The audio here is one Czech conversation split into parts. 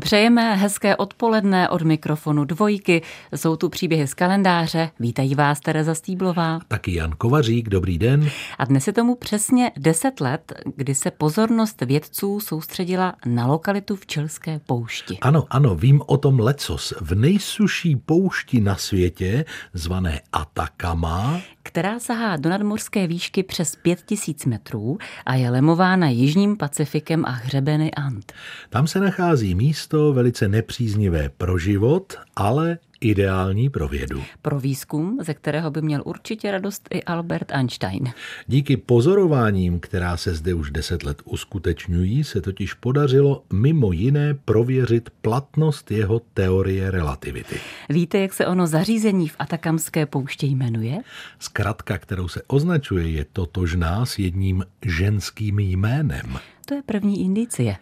Přejeme hezké odpoledne od mikrofonu dvojky. Jsou tu příběhy z kalendáře. Vítají vás Tereza Stýblová. Taky Jan Kovařík, dobrý den. A dnes je tomu přesně 10 let, kdy se pozornost vědců soustředila na lokalitu v Čilské poušti. Ano, ano, vím o tom lecos. V nejsuší poušti na světě, zvané Atacama, která sahá do nadmorské výšky přes 5000 metrů a je lemována jižním Pacifikem a hřebeny Ant. Tam se nachází místo velice nepříznivé pro život, ale ideální pro vědu. Pro výzkum, ze kterého by měl určitě radost i Albert Einstein. Díky pozorováním, která se zde už deset let uskutečňují, se totiž podařilo mimo jiné prověřit platnost jeho teorie relativity. Víte, jak se ono zařízení v Atakamské pouště jmenuje? Zkratka, kterou se označuje, je totožná s jedním ženským jménem. To je první indicie.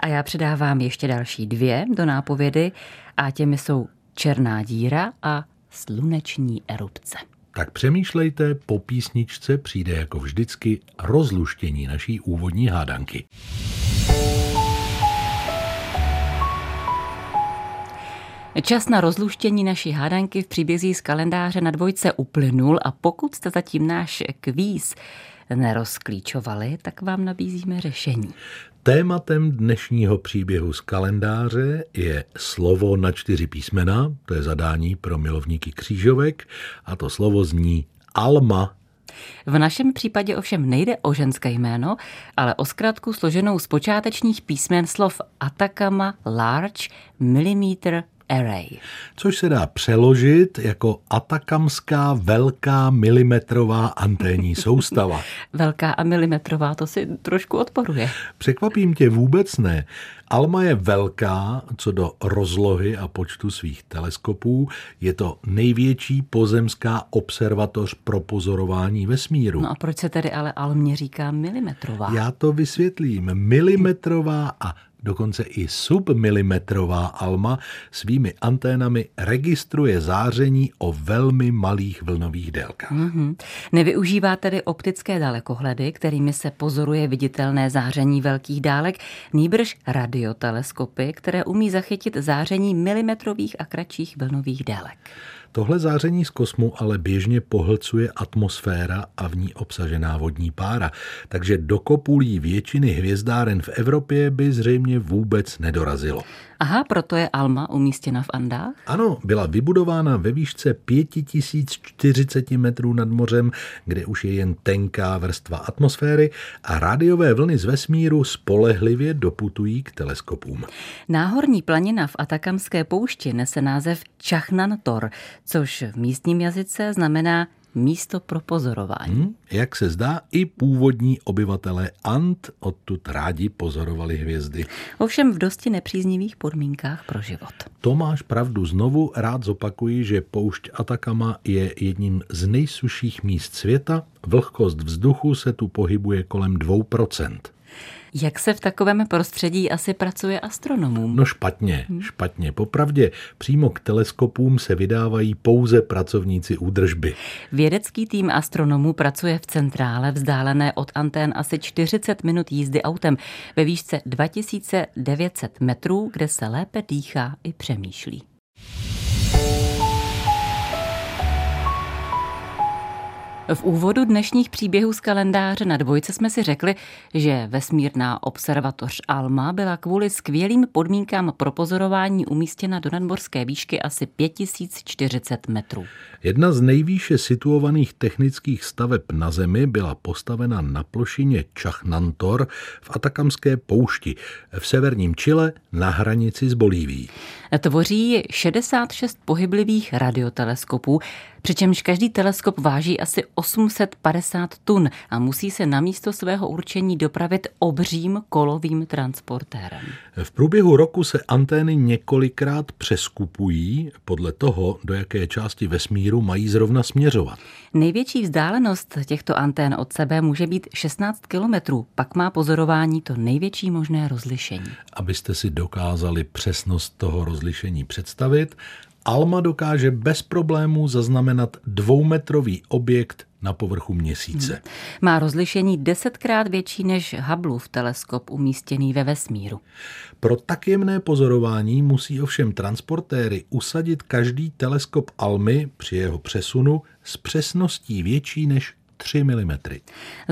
A já předávám ještě další dvě do nápovědy a těmi jsou černá díra a sluneční erupce. Tak přemýšlejte, po písničce přijde jako vždycky rozluštění naší úvodní hádanky. Čas na rozluštění naší hádanky v příbězí z kalendáře na dvojce uplynul a pokud jste zatím náš kvíz nerozklíčovali, tak vám nabízíme řešení. Tématem dnešního příběhu z kalendáře je slovo na čtyři písmena, to je zadání pro milovníky křížovek, a to slovo zní Alma. V našem případě ovšem nejde o ženské jméno, ale o zkratku složenou z počátečních písmen slov Atacama Large Millimeter Array. Což se dá přeložit jako atakamská velká milimetrová anténní soustava. velká a milimetrová, to si trošku odporuje. Překvapím tě vůbec ne. Alma je velká co do rozlohy a počtu svých teleskopů. Je to největší pozemská observatoř pro pozorování vesmíru. No a proč se tedy ale Almě říká milimetrová? Já to vysvětlím. Milimetrová a dokonce i submilimetrová alma svými anténami registruje záření o velmi malých vlnových délkách. Mm-hmm. Nevyužívá tedy optické dalekohledy, kterými se pozoruje viditelné záření velkých dálek, nýbrž radioteleskopy, které umí zachytit záření milimetrových a kratších vlnových délek. Tohle záření z kosmu ale běžně pohlcuje atmosféra a v ní obsažená vodní pára, takže do kopulí většiny hvězdáren v Evropě by zřejmě vůbec nedorazilo. Aha, proto je Alma umístěna v Andách? Ano, byla vybudována ve výšce 5040 metrů nad mořem, kde už je jen tenká vrstva atmosféry a rádiové vlny z vesmíru spolehlivě doputují k teleskopům. Náhorní planina v Atakamské poušti nese název Čachnan Tor, což v místním jazyce znamená místo pro pozorování. Hmm, jak se zdá, i původní obyvatelé Ant odtud rádi pozorovali hvězdy. Ovšem v dosti nepříznivých podmínkách pro život. To máš pravdu. Znovu rád zopakuji, že poušť Atakama je jedním z nejsuších míst světa. Vlhkost vzduchu se tu pohybuje kolem 2%. Jak se v takovém prostředí asi pracuje astronomům? No špatně, hmm. špatně. Popravdě přímo k teleskopům se vydávají pouze pracovníci údržby. Vědecký tým astronomů pracuje v centrále vzdálené od antén asi 40 minut jízdy autem ve výšce 2900 metrů, kde se lépe dýchá i přemýšlí. V úvodu dnešních příběhů z kalendáře na dvojce jsme si řekli, že vesmírná observatoř Alma byla kvůli skvělým podmínkám pro pozorování umístěna do nadmorské výšky asi 5040 metrů. Jedna z nejvýše situovaných technických staveb na Zemi byla postavena na plošině Čachnantor v Atakamské poušti v severním Chile na hranici s Bolívií. Tvoří 66 pohyblivých radioteleskopů, přičemž každý teleskop váží asi 850 tun a musí se na místo svého určení dopravit obřím kolovým transportérem. V průběhu roku se antény několikrát přeskupují podle toho, do jaké části vesmíru mají zrovna směřovat. Největší vzdálenost těchto antén od sebe může být 16 kilometrů, pak má pozorování to největší možné rozlišení. Abyste si dokázali přesnost toho rozlišení představit, Alma dokáže bez problémů zaznamenat dvoumetrový objekt na povrchu měsíce. Má rozlišení desetkrát větší než Hubbleův teleskop umístěný ve vesmíru. Pro tak jemné pozorování musí ovšem transportéry usadit každý teleskop Almy při jeho přesunu s přesností větší než 3 mm.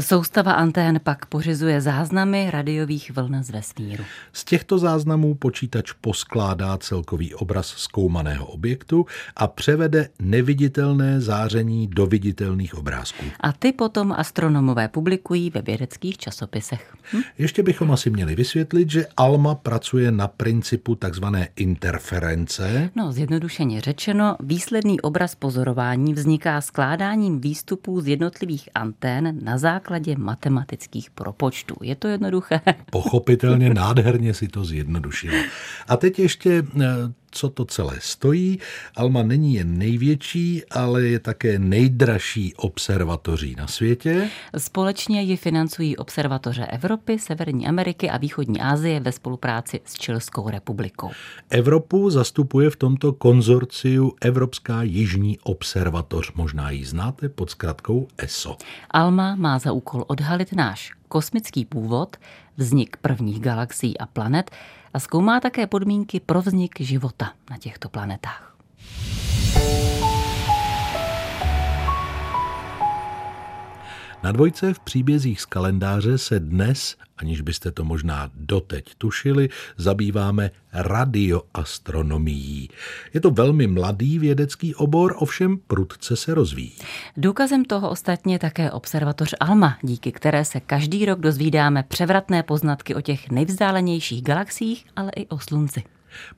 Soustava antén pak pořizuje záznamy radiových vln z vesmíru. Z těchto záznamů počítač poskládá celkový obraz zkoumaného objektu a převede neviditelné záření do viditelných obrázků. A ty potom astronomové publikují ve vědeckých časopisech. Hm? Ještě bychom asi měli vysvětlit, že ALMA pracuje na principu takzvané interference. No, zjednodušeně řečeno, výsledný obraz pozorování vzniká skládáním výstupů z jednotlivých jednotlivých antén na základě matematických propočtů. Je to jednoduché? Pochopitelně nádherně si to zjednodušilo. A teď ještě eh, co to celé stojí. Alma není jen největší, ale je také nejdražší observatoří na světě. Společně ji financují observatoře Evropy, Severní Ameriky a Východní Asie ve spolupráci s Čilskou republikou. Evropu zastupuje v tomto konzorciu Evropská jižní observatoř. Možná ji znáte pod zkratkou ESO. Alma má za úkol odhalit náš kosmický původ, vznik prvních galaxií a planet a zkoumá také podmínky pro vznik života na těchto planetách. Na dvojce v příbězích z kalendáře se dnes, aniž byste to možná doteď tušili, zabýváme radioastronomií. Je to velmi mladý vědecký obor, ovšem prudce se rozvíjí. Důkazem toho ostatně také observatoř ALMA, díky které se každý rok dozvídáme převratné poznatky o těch nejvzdálenějších galaxiích, ale i o Slunci.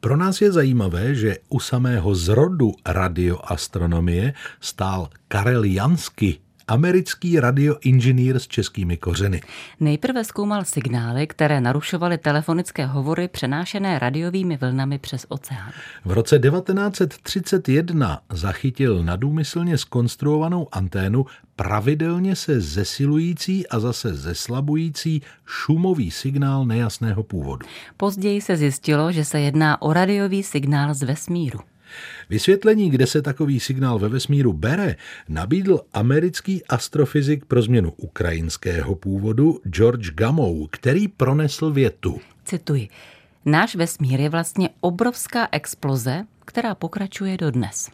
Pro nás je zajímavé, že u samého zrodu radioastronomie stál Karel Jansky, americký radioinženýr s českými kořeny. Nejprve zkoumal signály, které narušovaly telefonické hovory přenášené radiovými vlnami přes oceán. V roce 1931 zachytil nadúmyslně skonstruovanou anténu pravidelně se zesilující a zase zeslabující šumový signál nejasného původu. Později se zjistilo, že se jedná o radiový signál z vesmíru. Vysvětlení, kde se takový signál ve vesmíru bere, nabídl americký astrofyzik pro změnu ukrajinského původu George Gamow, který pronesl větu. Cituji. Náš vesmír je vlastně obrovská exploze, která pokračuje do dnes.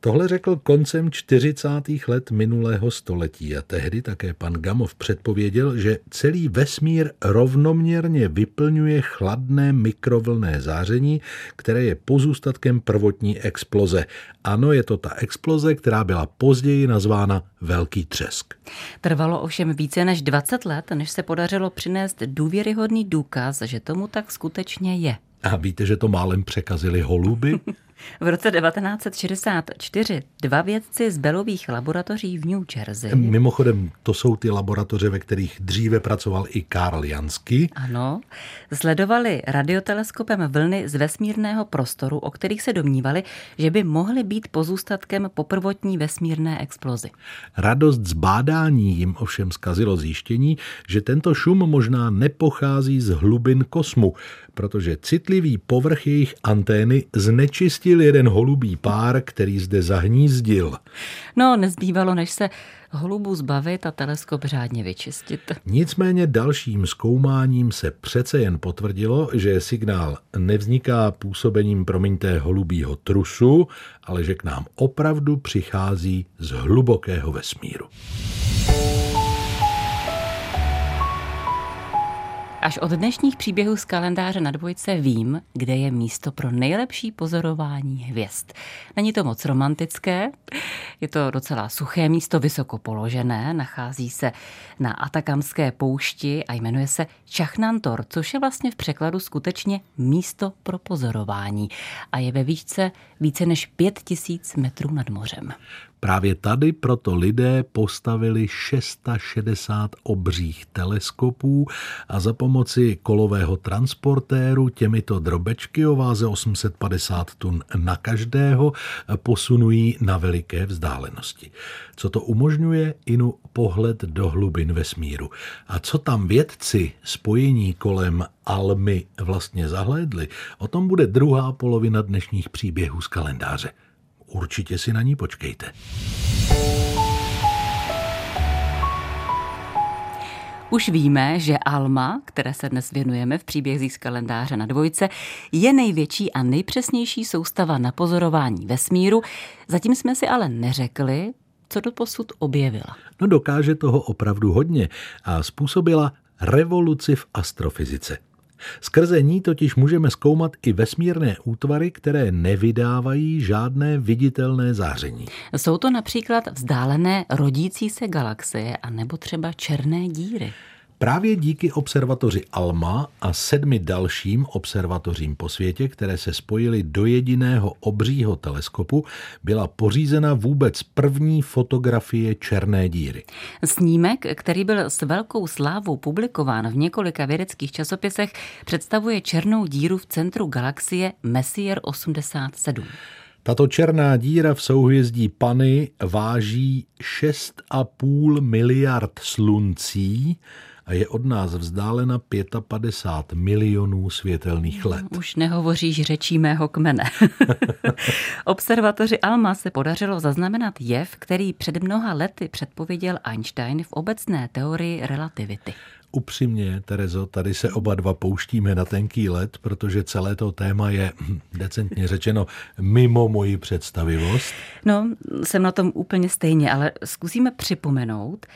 Tohle řekl koncem 40. let minulého století a tehdy také pan Gamov předpověděl, že celý vesmír rovnoměrně vyplňuje chladné mikrovlné záření, které je pozůstatkem prvotní exploze. Ano, je to ta exploze, která byla později nazvána Velký třesk. Trvalo ovšem více než 20 let, než se podařilo přinést důvěryhodný důkaz, že tomu tak skutečně je. A víte, že to málem překazili holuby? V roce 1964 dva vědci z Belových laboratoří v New Jersey. Mimochodem, to jsou ty laboratoře, ve kterých dříve pracoval i Karl Jansky. Ano. Sledovali radioteleskopem vlny z vesmírného prostoru, o kterých se domnívali, že by mohly být pozůstatkem po prvotní vesmírné explozi. Radost z bádání jim ovšem zkazilo zjištění, že tento šum možná nepochází z hlubin kosmu, protože citlivý povrch jejich antény znečistil jeden holubý pár, který zde zahnízdil. No, nezbývalo, než se holubu zbavit a teleskop řádně vyčistit. Nicméně dalším zkoumáním se přece jen potvrdilo, že signál nevzniká působením, promiňte, holubího trusu, ale že k nám opravdu přichází z hlubokého vesmíru. Až od dnešních příběhů z kalendáře na dvojce vím, kde je místo pro nejlepší pozorování hvězd. Není to moc romantické, je to docela suché místo, vysoko položené, nachází se na Atakamské poušti a jmenuje se Čachnantor, což je vlastně v překladu skutečně místo pro pozorování a je ve výšce více než 5000 metrů nad mořem. Právě tady proto lidé postavili 660 obřích teleskopů a za pomoci kolového transportéru těmito drobečky o váze 850 tun na každého posunují na veliké vzdálenosti. Co to umožňuje? Inu pohled do hlubin vesmíru. A co tam vědci spojení kolem Almy vlastně zahlédli, o tom bude druhá polovina dnešních příběhů z kalendáře určitě si na ní počkejte. Už víme, že Alma, které se dnes věnujeme v příbězích z kalendáře na dvojce, je největší a nejpřesnější soustava na pozorování vesmíru. Zatím jsme si ale neřekli, co do posud objevila. No dokáže toho opravdu hodně a způsobila revoluci v astrofyzice. Skrze ní totiž můžeme zkoumat i vesmírné útvary, které nevydávají žádné viditelné záření. Jsou to například vzdálené rodící se galaxie a nebo třeba černé díry. Právě díky observatoři ALMA a sedmi dalším observatořím po světě, které se spojily do jediného obřího teleskopu, byla pořízena vůbec první fotografie černé díry. Snímek, který byl s velkou slávou publikován v několika vědeckých časopisech, představuje černou díru v centru galaxie Messier 87. Tato černá díra v souhvězdí Pany váží 6,5 miliard sluncí a je od nás vzdálena 55 milionů světelných let. Už nehovoříš řečí mého kmene. Observatoři ALMA se podařilo zaznamenat jev, který před mnoha lety předpověděl Einstein v obecné teorii relativity. Upřímně, Terezo, tady se oba dva pouštíme na tenký let, protože celé to téma je, hm, decentně řečeno, mimo moji představivost. No, jsem na tom úplně stejně, ale zkusíme připomenout,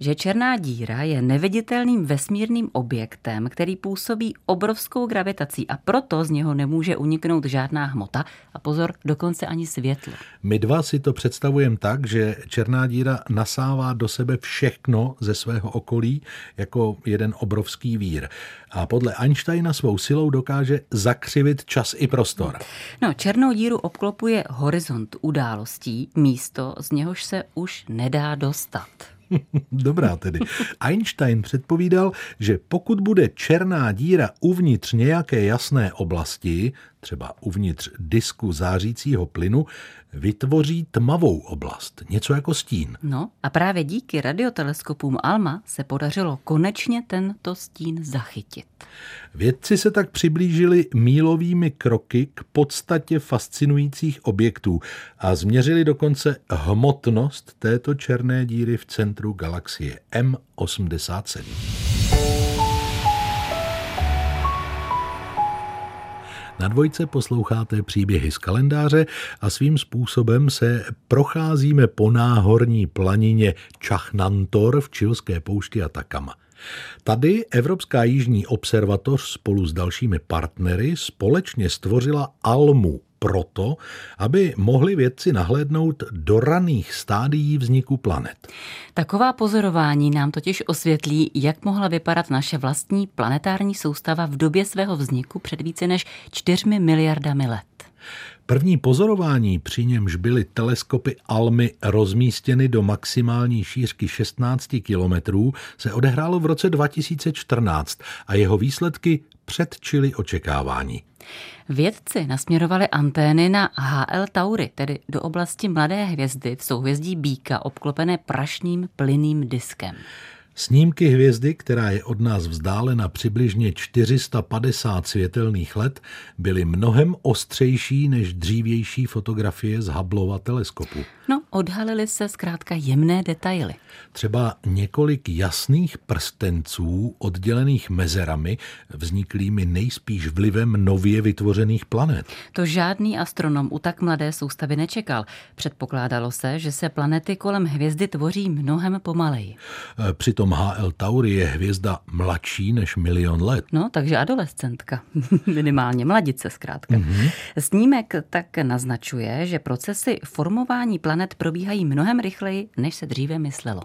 že černá díra je neviditelným vesmírným objektem, který působí obrovskou gravitací a proto z něho nemůže uniknout žádná hmota a pozor, dokonce ani světlo. My dva si to představujeme tak, že černá díra nasává do sebe všechno ze svého okolí jako jeden obrovský vír. A podle Einsteina svou silou dokáže zakřivit čas i prostor. No, černou díru obklopuje horizont událostí, místo z něhož se už nedá dostat. Dobrá tedy. Einstein předpovídal, že pokud bude černá díra uvnitř nějaké jasné oblasti, třeba uvnitř disku zářícího plynu, vytvoří tmavou oblast, něco jako stín. No a právě díky radioteleskopům ALMA se podařilo konečně tento stín zachytit. Vědci se tak přiblížili mílovými kroky k podstatě fascinujících objektů a změřili dokonce hmotnost této černé díry v centru galaxie M87. Na dvojce posloucháte příběhy z kalendáře a svým způsobem se procházíme po náhorní planině Čachnantor v čilské poušti Atakama. Tady Evropská jižní observatoř spolu s dalšími partnery společně stvořila Almu, proto, aby mohli vědci nahlédnout do raných stádií vzniku planet. Taková pozorování nám totiž osvětlí, jak mohla vypadat naše vlastní planetární soustava v době svého vzniku před více než čtyřmi miliardami let. První pozorování, při němž byly teleskopy Almy rozmístěny do maximální šířky 16 kilometrů, se odehrálo v roce 2014 a jeho výsledky předčily očekávání. Vědci nasměrovali antény na HL Tauri, tedy do oblasti mladé hvězdy v souhvězdí Bíka, obklopené prašným plyným diskem. Snímky hvězdy, která je od nás vzdálena přibližně 450 světelných let, byly mnohem ostřejší než dřívější fotografie z Hubbleova teleskopu. No, odhalily se zkrátka jemné detaily. Třeba několik jasných prstenců oddělených mezerami, vzniklými nejspíš vlivem nově vytvořených planet. To žádný astronom u tak mladé soustavy nečekal. Předpokládalo se, že se planety kolem hvězdy tvoří mnohem pomaleji. E, přitom HL Tauri je hvězda mladší než milion let. No, takže adolescentka. Minimálně mladice zkrátka. Mm-hmm. Snímek tak naznačuje, že procesy formování planet probíhají mnohem rychleji, než se dříve myslelo.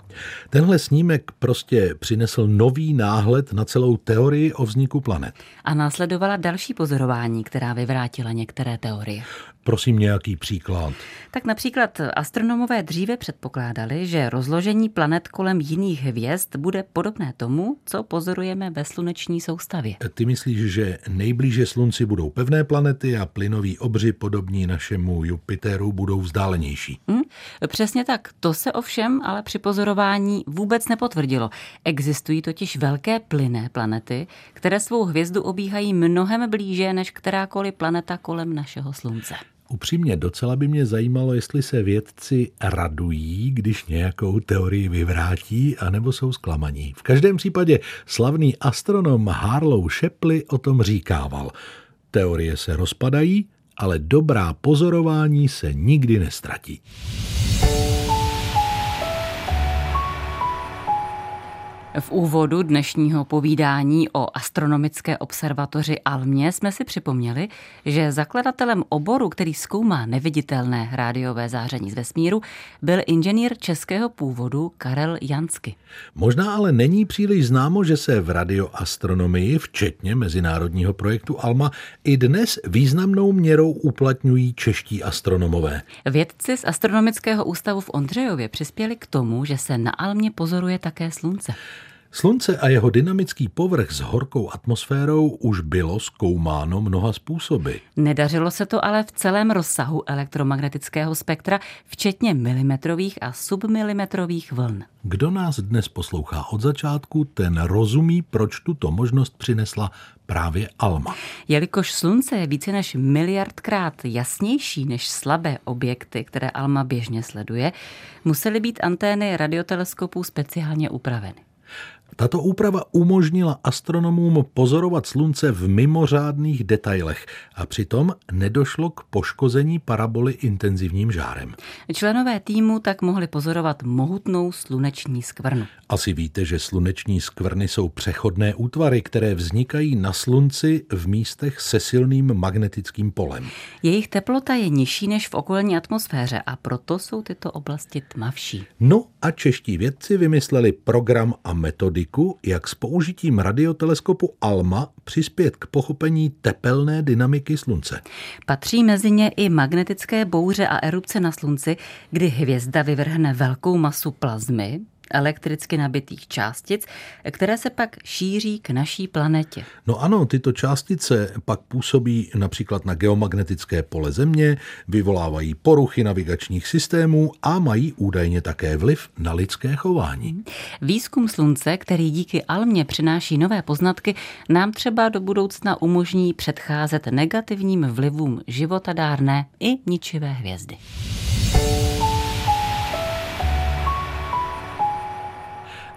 Tenhle snímek prostě přinesl nový náhled na celou teorii o vzniku planet. A následovala další pozorování, která vyvrátila některé teorie. Prosím nějaký příklad. Tak například astronomové dříve předpokládali, že rozložení planet kolem jiných hvězd bude podobné tomu, co pozorujeme ve sluneční soustavě. Ty myslíš, že nejblíže slunci budou pevné planety a plynoví obři podobní našemu Jupiteru budou vzdálenější? Hmm, přesně tak. To se ovšem ale při pozorování vůbec nepotvrdilo. Existují totiž velké plynné planety, které svou hvězdu obíhají mnohem blíže než kterákoliv planeta kolem našeho slunce. Upřímně docela by mě zajímalo, jestli se vědci radují, když nějakou teorii vyvrátí, anebo jsou zklamaní. V každém případě slavný astronom Harlow Shapley o tom říkával. Teorie se rozpadají, ale dobrá pozorování se nikdy nestratí. V úvodu dnešního povídání o astronomické observatoři Almě jsme si připomněli, že zakladatelem oboru, který zkoumá neviditelné rádiové záření z vesmíru, byl inženýr českého původu Karel Jansky. Možná ale není příliš známo, že se v radioastronomii, včetně mezinárodního projektu ALMA, i dnes významnou měrou uplatňují čeští astronomové. Vědci z Astronomického ústavu v Ondřejově přispěli k tomu, že se na Almě pozoruje také slunce. Slunce a jeho dynamický povrch s horkou atmosférou už bylo zkoumáno mnoha způsoby. Nedařilo se to ale v celém rozsahu elektromagnetického spektra, včetně milimetrových a submilimetrových vln. Kdo nás dnes poslouchá od začátku, ten rozumí, proč tuto možnost přinesla právě Alma. Jelikož Slunce je více než miliardkrát jasnější než slabé objekty, které Alma běžně sleduje, musely být antény radioteleskopů speciálně upraveny. Tato úprava umožnila astronomům pozorovat slunce v mimořádných detailech a přitom nedošlo k poškození paraboly intenzivním žárem. Členové týmu tak mohli pozorovat mohutnou sluneční skvrnu. Asi víte, že sluneční skvrny jsou přechodné útvary, které vznikají na slunci v místech se silným magnetickým polem. Jejich teplota je nižší než v okolní atmosféře a proto jsou tyto oblasti tmavší. No a čeští vědci vymysleli program a metody metodiku, jak s použitím radioteleskopu ALMA přispět k pochopení tepelné dynamiky Slunce. Patří mezi ně i magnetické bouře a erupce na Slunci, kdy hvězda vyvrhne velkou masu plazmy, elektricky nabitých částic, které se pak šíří k naší planetě. No ano, tyto částice pak působí například na geomagnetické pole Země, vyvolávají poruchy navigačních systémů a mají údajně také vliv na lidské chování. Výzkum Slunce, který díky Almě přináší nové poznatky, nám třeba do budoucna umožní předcházet negativním vlivům životadárné i ničivé hvězdy.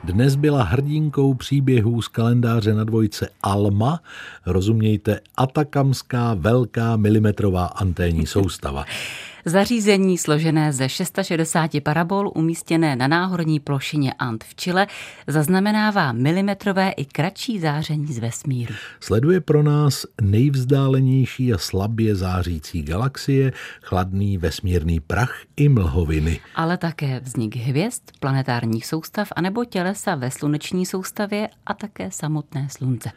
Dnes byla hrdinkou příběhů z kalendáře na dvojce Alma, rozumějte Atakamská velká milimetrová anténní soustava. Zařízení složené ze 660 parabol umístěné na náhorní plošině Ant v Chile zaznamenává milimetrové i kratší záření z vesmíru. Sleduje pro nás nejvzdálenější a slabě zářící galaxie, chladný vesmírný prach i mlhoviny. Ale také vznik hvězd, planetárních soustav anebo tělesa ve sluneční soustavě a také samotné slunce.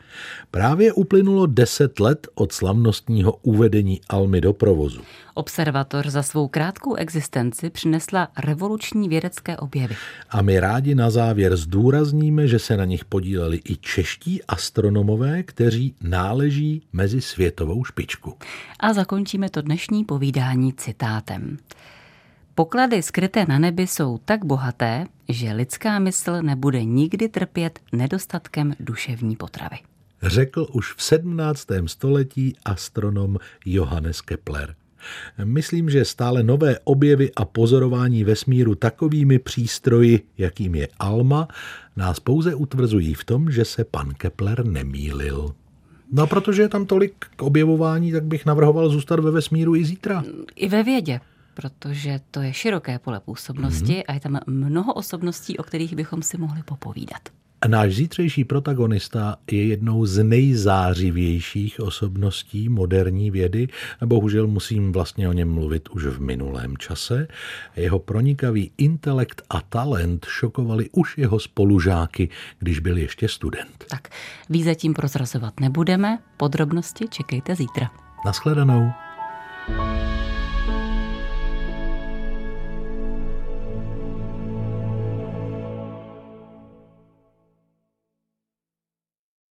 Právě uplynulo 10 let od slavnostního uvedení Almy do provozu. Observatoř za svou krátkou existenci přinesla revoluční vědecké objevy. A my rádi na závěr zdůrazníme, že se na nich podíleli i čeští astronomové, kteří náleží mezi světovou špičku. A zakončíme to dnešní povídání citátem. Poklady skryté na nebi jsou tak bohaté, že lidská mysl nebude nikdy trpět nedostatkem duševní potravy. Řekl už v 17. století astronom Johannes Kepler. Myslím, že stále nové objevy a pozorování vesmíru takovými přístroji, jakým je Alma, nás pouze utvrzují v tom, že se pan Kepler nemýlil. No a protože je tam tolik k objevování, tak bych navrhoval zůstat ve vesmíru i zítra. I ve vědě, protože to je široké pole působnosti mm-hmm. a je tam mnoho osobností, o kterých bychom si mohli popovídat. Náš zítřejší protagonista je jednou z nejzářivějších osobností moderní vědy. Bohužel musím vlastně o něm mluvit už v minulém čase. Jeho pronikavý intelekt a talent šokovali už jeho spolužáky, když byl ještě student. Tak, víc zatím prozrazovat nebudeme, podrobnosti čekejte zítra. Naschledanou. thank you